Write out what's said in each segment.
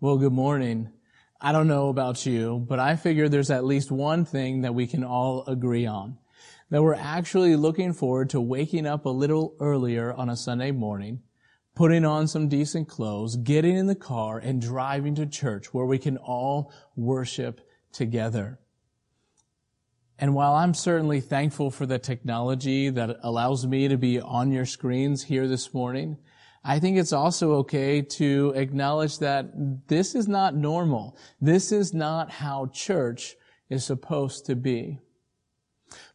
Well, good morning. I don't know about you, but I figure there's at least one thing that we can all agree on. That we're actually looking forward to waking up a little earlier on a Sunday morning, putting on some decent clothes, getting in the car, and driving to church where we can all worship together. And while I'm certainly thankful for the technology that allows me to be on your screens here this morning, I think it's also okay to acknowledge that this is not normal. This is not how church is supposed to be.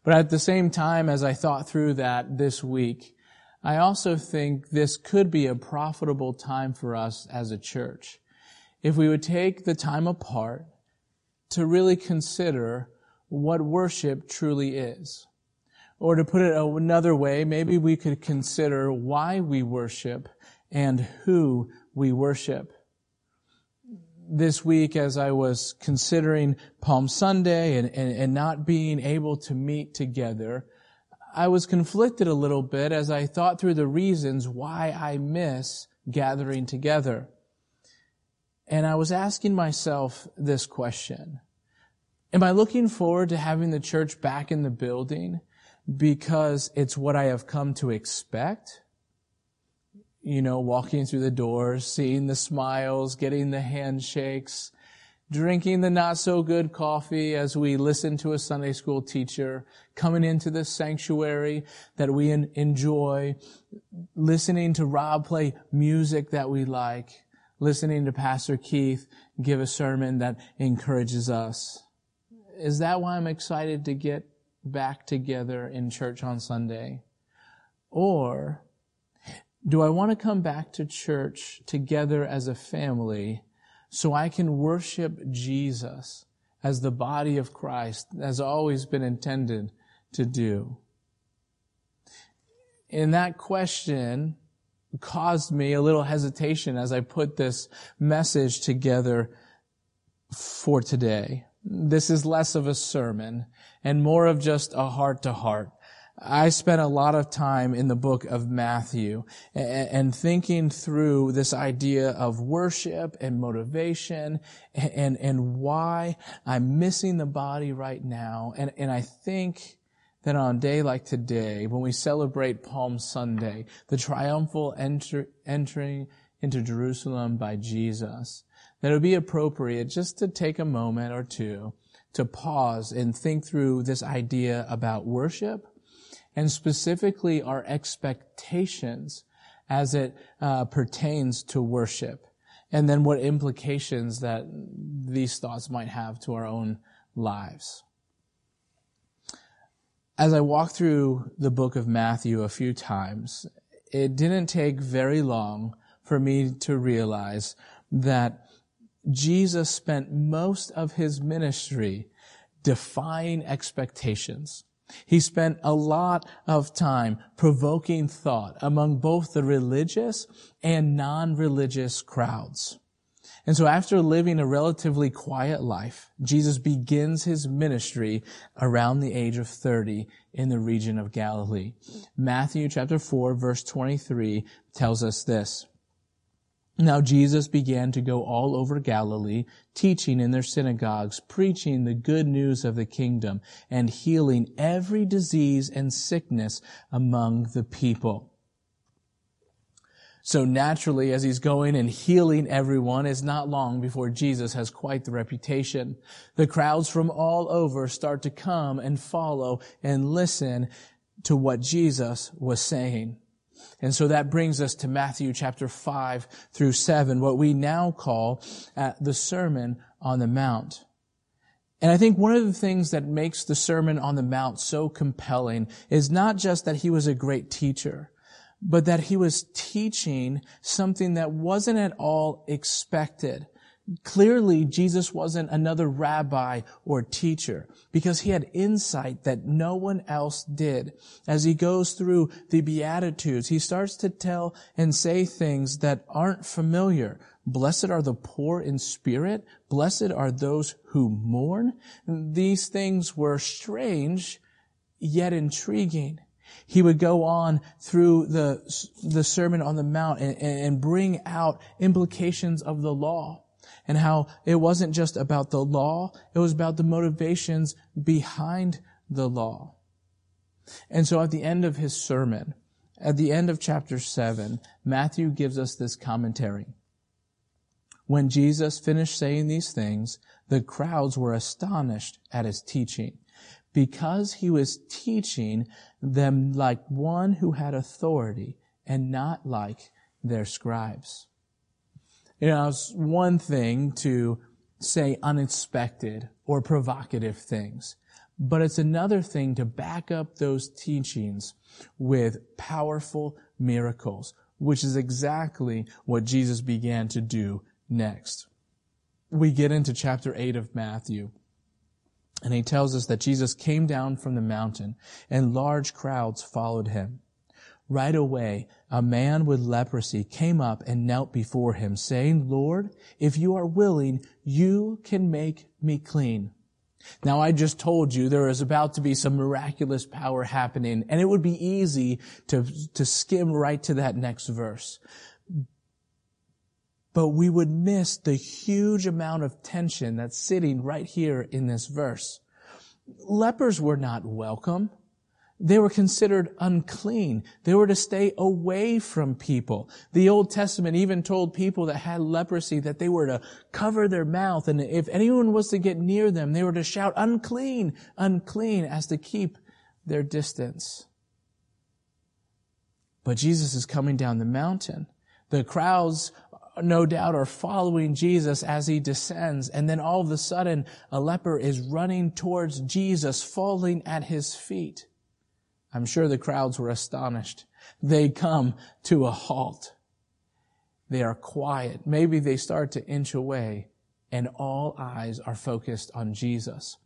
But at the same time, as I thought through that this week, I also think this could be a profitable time for us as a church. If we would take the time apart to really consider what worship truly is. Or to put it another way, maybe we could consider why we worship and who we worship. This week, as I was considering Palm Sunday and, and, and not being able to meet together, I was conflicted a little bit as I thought through the reasons why I miss gathering together. And I was asking myself this question. Am I looking forward to having the church back in the building because it's what I have come to expect? you know, walking through the doors, seeing the smiles, getting the handshakes, drinking the not so good coffee as we listen to a Sunday school teacher, coming into the sanctuary that we enjoy, listening to Rob play music that we like, listening to Pastor Keith give a sermon that encourages us. Is that why I'm excited to get back together in church on Sunday? Or do I want to come back to church together as a family so I can worship Jesus as the body of Christ has always been intended to do? And that question caused me a little hesitation as I put this message together for today. This is less of a sermon and more of just a heart to heart. I spent a lot of time in the book of Matthew and, thinking through this idea of worship and motivation and, and why I'm missing the body right now. And, and I think that on a day like today, when we celebrate Palm Sunday, the triumphal enter, entering into Jerusalem by Jesus, that it would be appropriate just to take a moment or two to pause and think through this idea about worship and specifically our expectations as it uh, pertains to worship, and then what implications that these thoughts might have to our own lives. As I walked through the book of Matthew a few times, it didn't take very long for me to realize that Jesus spent most of his ministry defying expectations. He spent a lot of time provoking thought among both the religious and non-religious crowds. And so after living a relatively quiet life, Jesus begins his ministry around the age of 30 in the region of Galilee. Matthew chapter 4 verse 23 tells us this. Now Jesus began to go all over Galilee, teaching in their synagogues, preaching the good news of the kingdom, and healing every disease and sickness among the people. So naturally, as he's going and healing everyone, it's not long before Jesus has quite the reputation. The crowds from all over start to come and follow and listen to what Jesus was saying. And so that brings us to Matthew chapter 5 through 7, what we now call uh, the Sermon on the Mount. And I think one of the things that makes the Sermon on the Mount so compelling is not just that he was a great teacher, but that he was teaching something that wasn't at all expected. Clearly, Jesus wasn't another rabbi or teacher because he had insight that no one else did. As he goes through the Beatitudes, he starts to tell and say things that aren't familiar. Blessed are the poor in spirit. Blessed are those who mourn. These things were strange, yet intriguing. He would go on through the, the Sermon on the Mount and, and bring out implications of the law and how it wasn't just about the law, it was about the motivations behind the law. And so at the end of his sermon, at the end of chapter 7, Matthew gives us this commentary. When Jesus finished saying these things, the crowds were astonished at his teaching because he was teaching them like one who had authority and not like their scribes. You know, it's one thing to say unexpected or provocative things, but it's another thing to back up those teachings with powerful miracles, which is exactly what Jesus began to do next. We get into chapter 8 of Matthew. And he tells us that Jesus came down from the mountain and large crowds followed him. Right away, a man with leprosy came up and knelt before him saying, Lord, if you are willing, you can make me clean. Now I just told you there is about to be some miraculous power happening and it would be easy to, to skim right to that next verse. But we would miss the huge amount of tension that's sitting right here in this verse. Lepers were not welcome. They were considered unclean. They were to stay away from people. The Old Testament even told people that had leprosy that they were to cover their mouth. And if anyone was to get near them, they were to shout unclean, unclean as to keep their distance. But Jesus is coming down the mountain. The crowds no doubt are following Jesus as he descends. And then all of a sudden, a leper is running towards Jesus, falling at his feet. I'm sure the crowds were astonished. They come to a halt. They are quiet. Maybe they start to inch away and all eyes are focused on Jesus.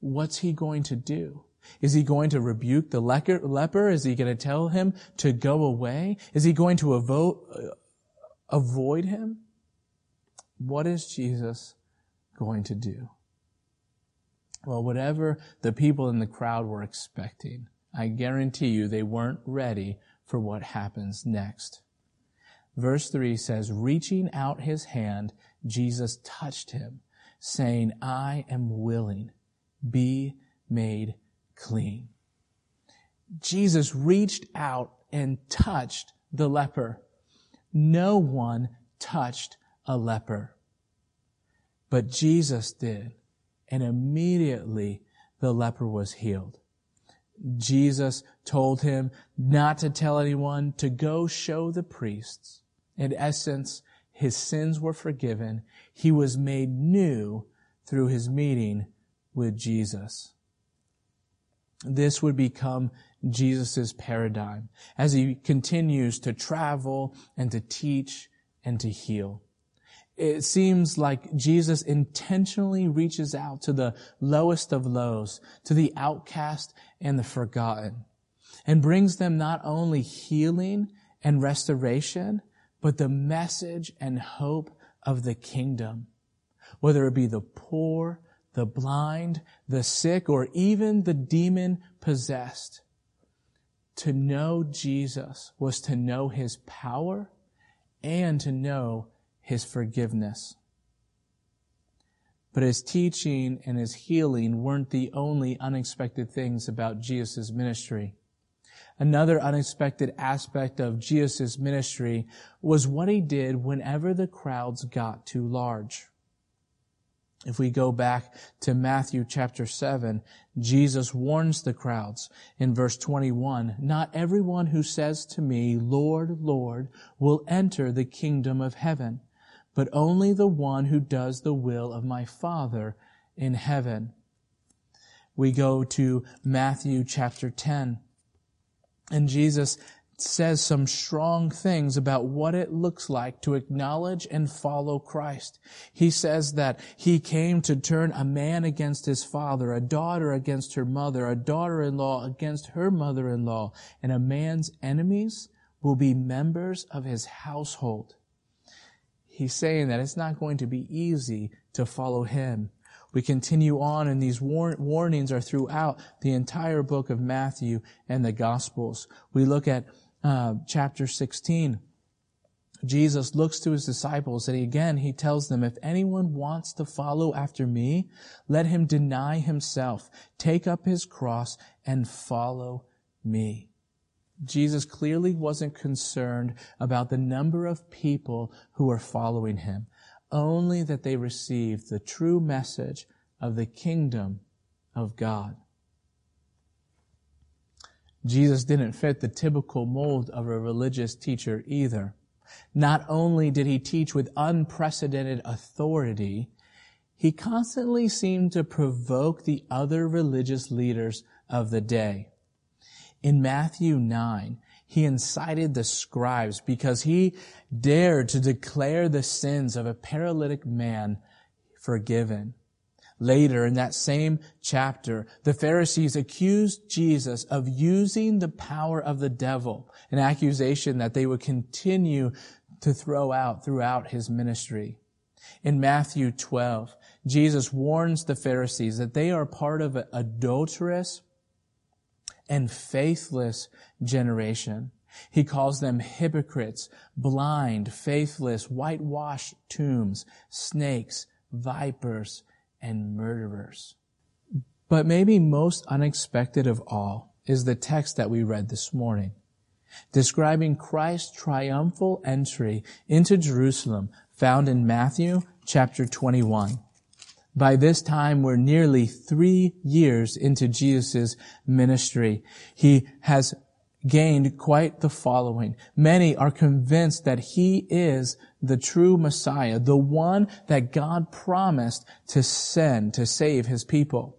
What's he going to do? Is he going to rebuke the leper? Is he going to tell him to go away? Is he going to uh, avoid him? What is Jesus going to do? Well, whatever the people in the crowd were expecting, I guarantee you they weren't ready for what happens next. Verse 3 says, Reaching out his hand, Jesus touched him, saying, I am willing, be made clean. Jesus reached out and touched the leper. No one touched a leper. But Jesus did. And immediately the leper was healed. Jesus told him not to tell anyone, to go show the priests. In essence, his sins were forgiven. He was made new through his meeting with Jesus. This would become Jesus' paradigm as he continues to travel and to teach and to heal. It seems like Jesus intentionally reaches out to the lowest of lows, to the outcast and the forgotten, and brings them not only healing and restoration, but the message and hope of the kingdom. Whether it be the poor, the blind, the sick, or even the demon possessed. To know Jesus was to know his power and to know his forgiveness. But his teaching and his healing weren't the only unexpected things about Jesus' ministry. Another unexpected aspect of Jesus' ministry was what he did whenever the crowds got too large. If we go back to Matthew chapter 7, Jesus warns the crowds in verse 21, Not everyone who says to me, Lord, Lord, will enter the kingdom of heaven, but only the one who does the will of my Father in heaven. We go to Matthew chapter 10, and Jesus says some strong things about what it looks like to acknowledge and follow Christ. He says that he came to turn a man against his father, a daughter against her mother, a daughter-in-law against her mother-in-law, and a man's enemies will be members of his household. He's saying that it's not going to be easy to follow him. We continue on and these war- warnings are throughout the entire book of Matthew and the Gospels. We look at uh, chapter 16, Jesus looks to his disciples and he, again, he tells them, if anyone wants to follow after me, let him deny himself, take up his cross and follow me. Jesus clearly wasn't concerned about the number of people who were following him, only that they received the true message of the kingdom of God. Jesus didn't fit the typical mold of a religious teacher either. Not only did he teach with unprecedented authority, he constantly seemed to provoke the other religious leaders of the day. In Matthew 9, he incited the scribes because he dared to declare the sins of a paralytic man forgiven. Later in that same chapter, the Pharisees accused Jesus of using the power of the devil, an accusation that they would continue to throw out throughout his ministry. In Matthew 12, Jesus warns the Pharisees that they are part of an adulterous and faithless generation. He calls them hypocrites, blind, faithless, whitewashed tombs, snakes, vipers, and murderers. But maybe most unexpected of all is the text that we read this morning, describing Christ's triumphal entry into Jerusalem found in Matthew chapter 21. By this time, we're nearly three years into Jesus' ministry. He has gained quite the following. Many are convinced that he is the true Messiah, the one that God promised to send to save his people.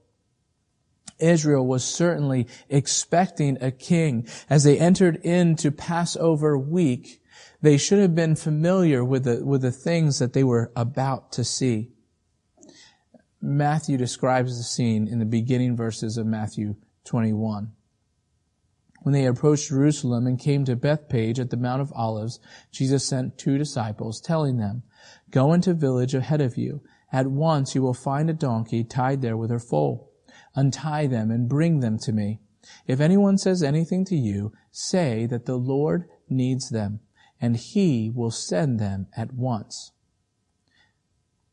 Israel was certainly expecting a king. As they entered into Passover week, they should have been familiar with the, with the things that they were about to see. Matthew describes the scene in the beginning verses of Matthew 21. When they approached Jerusalem and came to Bethphage at the Mount of Olives, Jesus sent two disciples, telling them, Go into village ahead of you. At once you will find a donkey tied there with her foal. Untie them and bring them to me. If anyone says anything to you, say that the Lord needs them, and he will send them at once.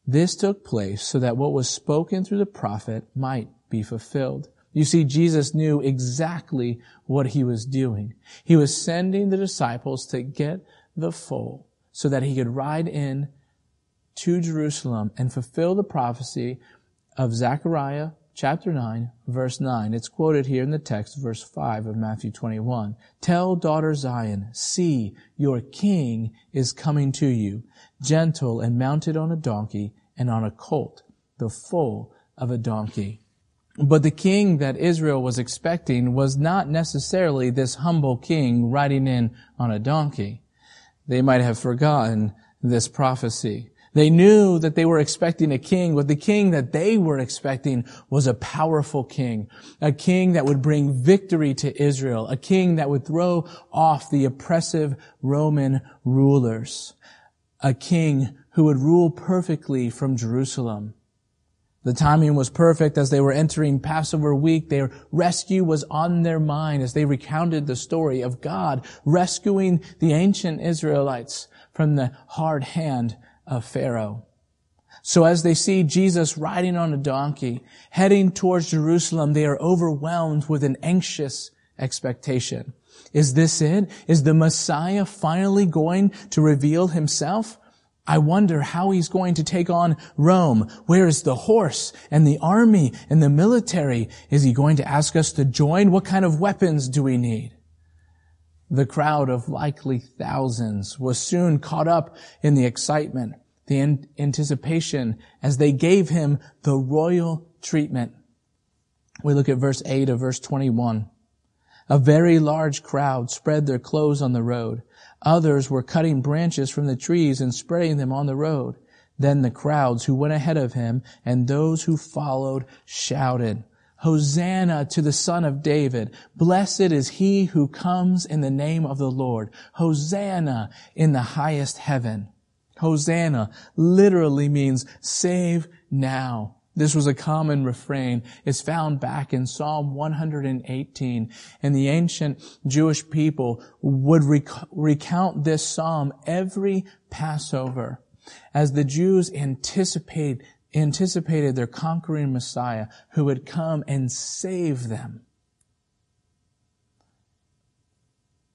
This took place so that what was spoken through the prophet might be fulfilled. You see, Jesus knew exactly what he was doing. He was sending the disciples to get the foal so that he could ride in to Jerusalem and fulfill the prophecy of Zechariah chapter 9, verse 9. It's quoted here in the text, verse 5 of Matthew 21. Tell daughter Zion, see, your king is coming to you, gentle and mounted on a donkey and on a colt, the foal of a donkey. But the king that Israel was expecting was not necessarily this humble king riding in on a donkey. They might have forgotten this prophecy. They knew that they were expecting a king, but the king that they were expecting was a powerful king, a king that would bring victory to Israel, a king that would throw off the oppressive Roman rulers, a king who would rule perfectly from Jerusalem. The timing was perfect as they were entering Passover week. Their rescue was on their mind as they recounted the story of God rescuing the ancient Israelites from the hard hand of Pharaoh. So as they see Jesus riding on a donkey, heading towards Jerusalem, they are overwhelmed with an anxious expectation. Is this it? Is the Messiah finally going to reveal himself? I wonder how he's going to take on Rome. Where is the horse and the army and the military? Is he going to ask us to join? What kind of weapons do we need? The crowd of likely thousands was soon caught up in the excitement, the anticipation as they gave him the royal treatment. We look at verse 8 of verse 21. A very large crowd spread their clothes on the road. Others were cutting branches from the trees and spreading them on the road. Then the crowds who went ahead of him and those who followed shouted, Hosanna to the son of David. Blessed is he who comes in the name of the Lord. Hosanna in the highest heaven. Hosanna literally means save now, This was a common refrain. It's found back in Psalm 118. And the ancient Jewish people would rec- recount this psalm every Passover as the Jews anticipate, anticipated their conquering Messiah who would come and save them.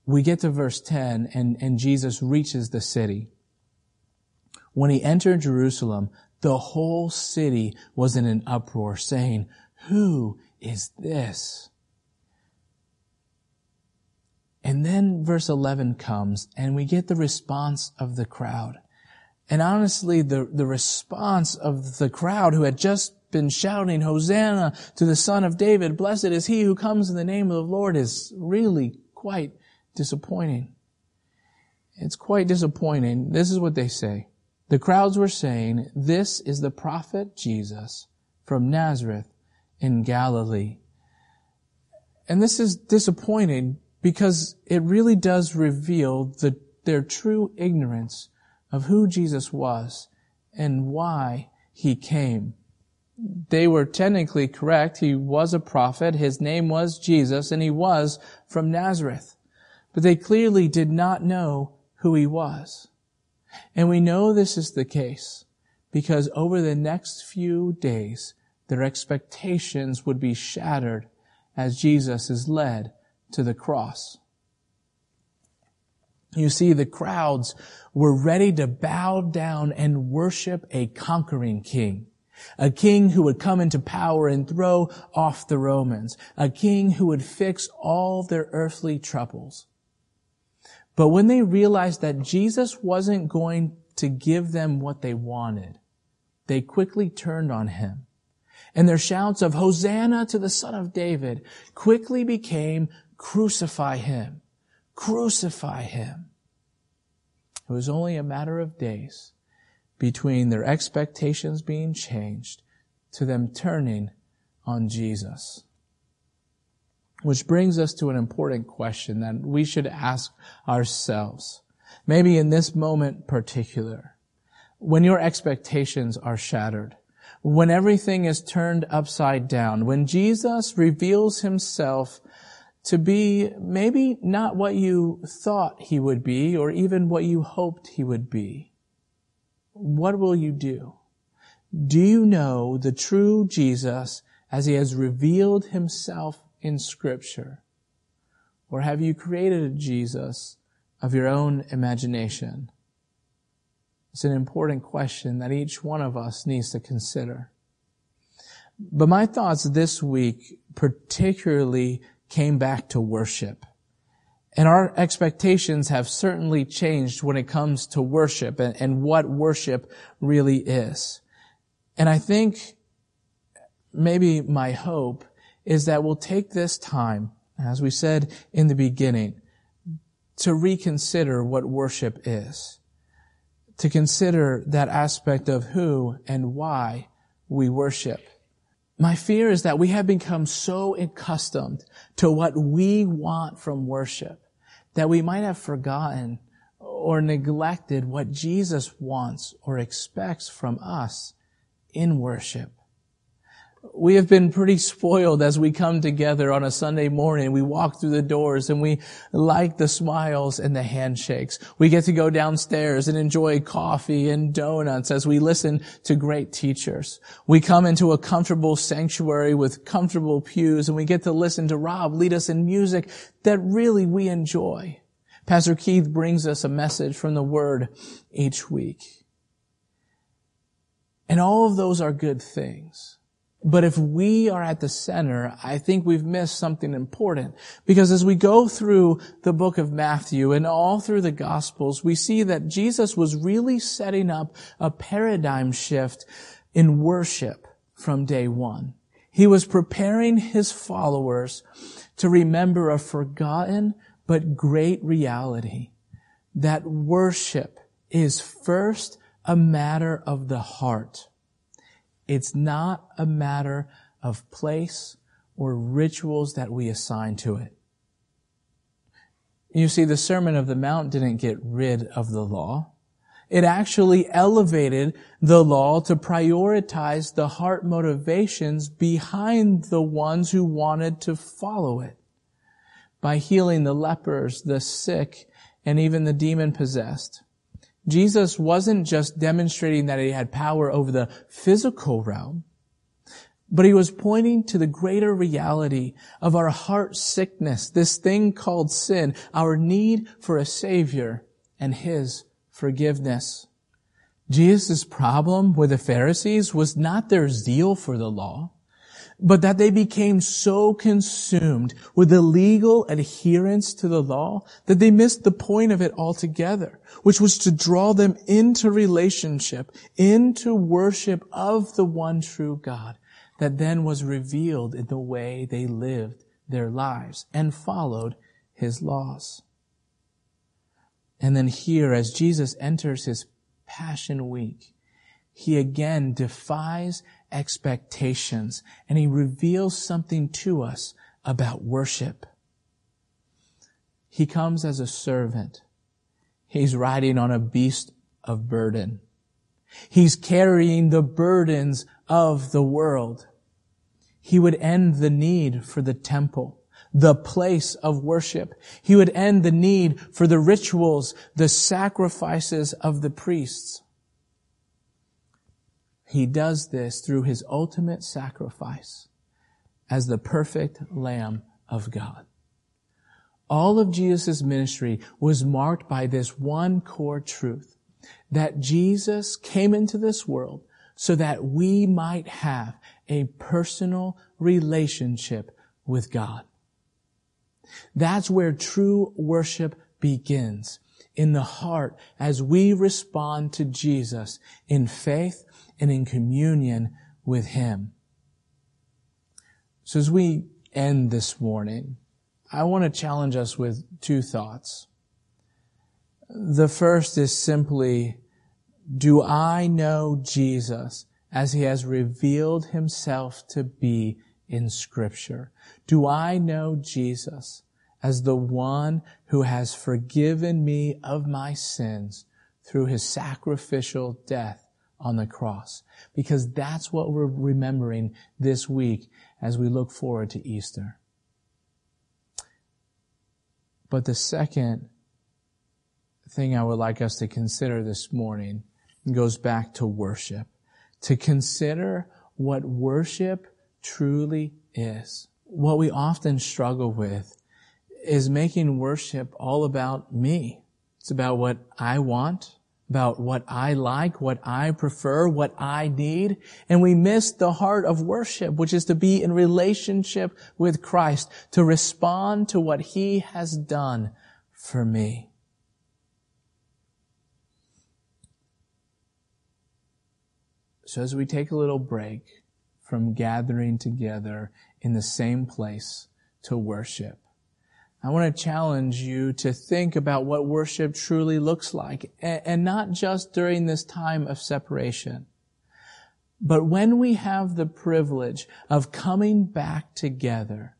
We get to verse 10 and, and Jesus reaches the city. When he entered Jerusalem, the whole city was in an uproar saying, who is this? And then verse 11 comes and we get the response of the crowd. And honestly, the, the response of the crowd who had just been shouting, Hosanna to the son of David, blessed is he who comes in the name of the Lord is really quite disappointing. It's quite disappointing. This is what they say. The crowds were saying, this is the prophet Jesus from Nazareth in Galilee. And this is disappointing because it really does reveal the, their true ignorance of who Jesus was and why he came. They were technically correct. He was a prophet. His name was Jesus and he was from Nazareth. But they clearly did not know who he was. And we know this is the case because over the next few days, their expectations would be shattered as Jesus is led to the cross. You see, the crowds were ready to bow down and worship a conquering king. A king who would come into power and throw off the Romans. A king who would fix all their earthly troubles. But when they realized that Jesus wasn't going to give them what they wanted, they quickly turned on him. And their shouts of Hosanna to the son of David quickly became crucify him, crucify him. It was only a matter of days between their expectations being changed to them turning on Jesus. Which brings us to an important question that we should ask ourselves. Maybe in this moment particular, when your expectations are shattered, when everything is turned upside down, when Jesus reveals himself to be maybe not what you thought he would be or even what you hoped he would be, what will you do? Do you know the true Jesus as he has revealed himself in scripture? Or have you created a Jesus of your own imagination? It's an important question that each one of us needs to consider. But my thoughts this week particularly came back to worship. And our expectations have certainly changed when it comes to worship and, and what worship really is. And I think maybe my hope is that we'll take this time, as we said in the beginning, to reconsider what worship is. To consider that aspect of who and why we worship. My fear is that we have become so accustomed to what we want from worship that we might have forgotten or neglected what Jesus wants or expects from us in worship we have been pretty spoiled as we come together on a Sunday morning. We walk through the doors and we like the smiles and the handshakes. We get to go downstairs and enjoy coffee and donuts as we listen to great teachers. We come into a comfortable sanctuary with comfortable pews and we get to listen to Rob lead us in music that really we enjoy. Pastor Keith brings us a message from the Word each week. And all of those are good things. But if we are at the center, I think we've missed something important. Because as we go through the book of Matthew and all through the Gospels, we see that Jesus was really setting up a paradigm shift in worship from day one. He was preparing his followers to remember a forgotten but great reality that worship is first a matter of the heart. It's not a matter of place or rituals that we assign to it. You see, the Sermon of the Mount didn't get rid of the law. It actually elevated the law to prioritize the heart motivations behind the ones who wanted to follow it. By healing the lepers, the sick, and even the demon possessed. Jesus wasn't just demonstrating that he had power over the physical realm, but he was pointing to the greater reality of our heart sickness, this thing called sin, our need for a savior and his forgiveness. Jesus' problem with the Pharisees was not their zeal for the law, but that they became so consumed with the legal adherence to the law that they missed the point of it altogether, which was to draw them into relationship, into worship of the one true God that then was revealed in the way they lived their lives and followed his laws. And then here, as Jesus enters his Passion Week, he again defies expectations and he reveals something to us about worship. He comes as a servant. He's riding on a beast of burden. He's carrying the burdens of the world. He would end the need for the temple, the place of worship. He would end the need for the rituals, the sacrifices of the priests. He does this through his ultimate sacrifice as the perfect Lamb of God. All of Jesus' ministry was marked by this one core truth, that Jesus came into this world so that we might have a personal relationship with God. That's where true worship begins, in the heart as we respond to Jesus in faith and in communion with Him. So as we end this morning, I want to challenge us with two thoughts. The first is simply, do I know Jesus as he has revealed himself to be in scripture? Do I know Jesus as the one who has forgiven me of my sins through his sacrificial death on the cross? Because that's what we're remembering this week as we look forward to Easter. But the second thing I would like us to consider this morning goes back to worship to consider what worship truly is. What we often struggle with is making worship all about me. It's about what I want, about what I like, what I prefer, what I need. And we miss the heart of worship, which is to be in relationship with Christ, to respond to what He has done for me. So as we take a little break from gathering together in the same place to worship, I want to challenge you to think about what worship truly looks like, and not just during this time of separation. But when we have the privilege of coming back together,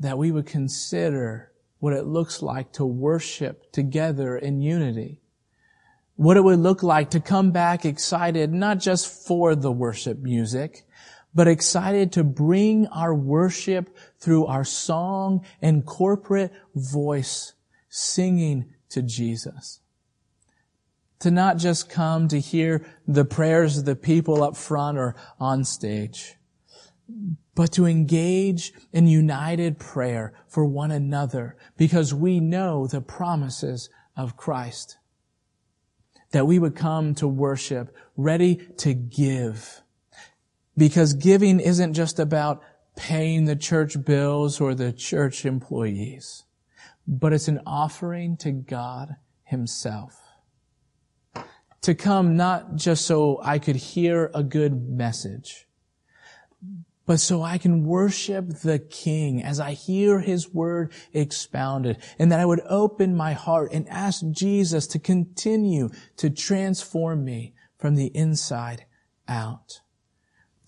that we would consider what it looks like to worship together in unity what it would look like to come back excited, not just for the worship music, but excited to bring our worship through our song and corporate voice singing to Jesus. To not just come to hear the prayers of the people up front or on stage, but to engage in united prayer for one another because we know the promises of Christ that we would come to worship ready to give. Because giving isn't just about paying the church bills or the church employees, but it's an offering to God himself. To come not just so I could hear a good message, but so I can worship the King as I hear His word expounded and that I would open my heart and ask Jesus to continue to transform me from the inside out.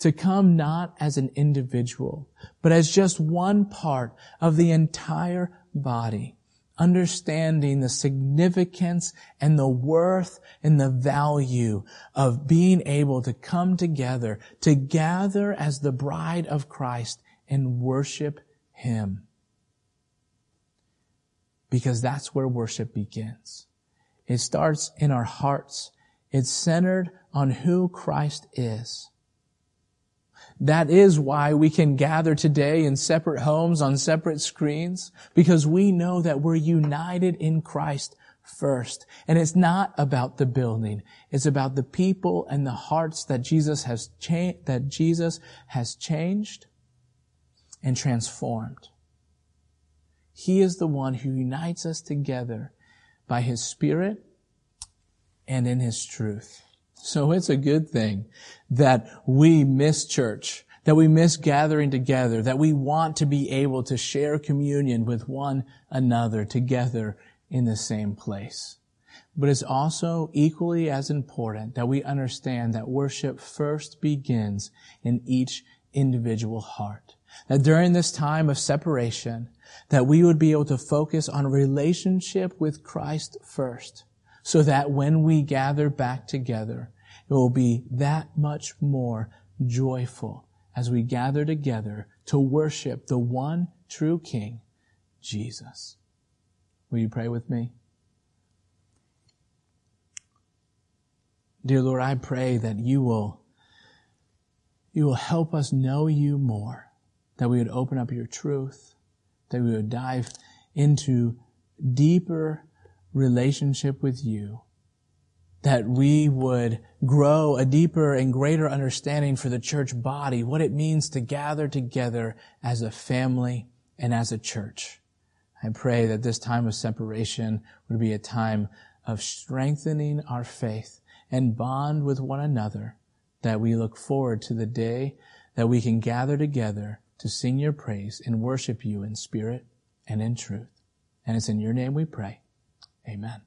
To come not as an individual, but as just one part of the entire body understanding the significance and the worth and the value of being able to come together, to gather as the bride of Christ and worship Him. Because that's where worship begins. It starts in our hearts. It's centered on who Christ is. That is why we can gather today in separate homes on separate screens because we know that we're united in Christ first. And it's not about the building. It's about the people and the hearts that Jesus has changed, that Jesus has changed and transformed. He is the one who unites us together by his spirit and in his truth. So it's a good thing that we miss church, that we miss gathering together, that we want to be able to share communion with one another together in the same place. But it's also equally as important that we understand that worship first begins in each individual heart. That during this time of separation, that we would be able to focus on relationship with Christ first so that when we gather back together, it will be that much more joyful as we gather together to worship the one true King, Jesus. Will you pray with me? Dear Lord, I pray that you will, you will help us know you more, that we would open up your truth, that we would dive into deeper relationship with you, that we would grow a deeper and greater understanding for the church body, what it means to gather together as a family and as a church. I pray that this time of separation would be a time of strengthening our faith and bond with one another, that we look forward to the day that we can gather together to sing your praise and worship you in spirit and in truth. And it's in your name we pray. Amen.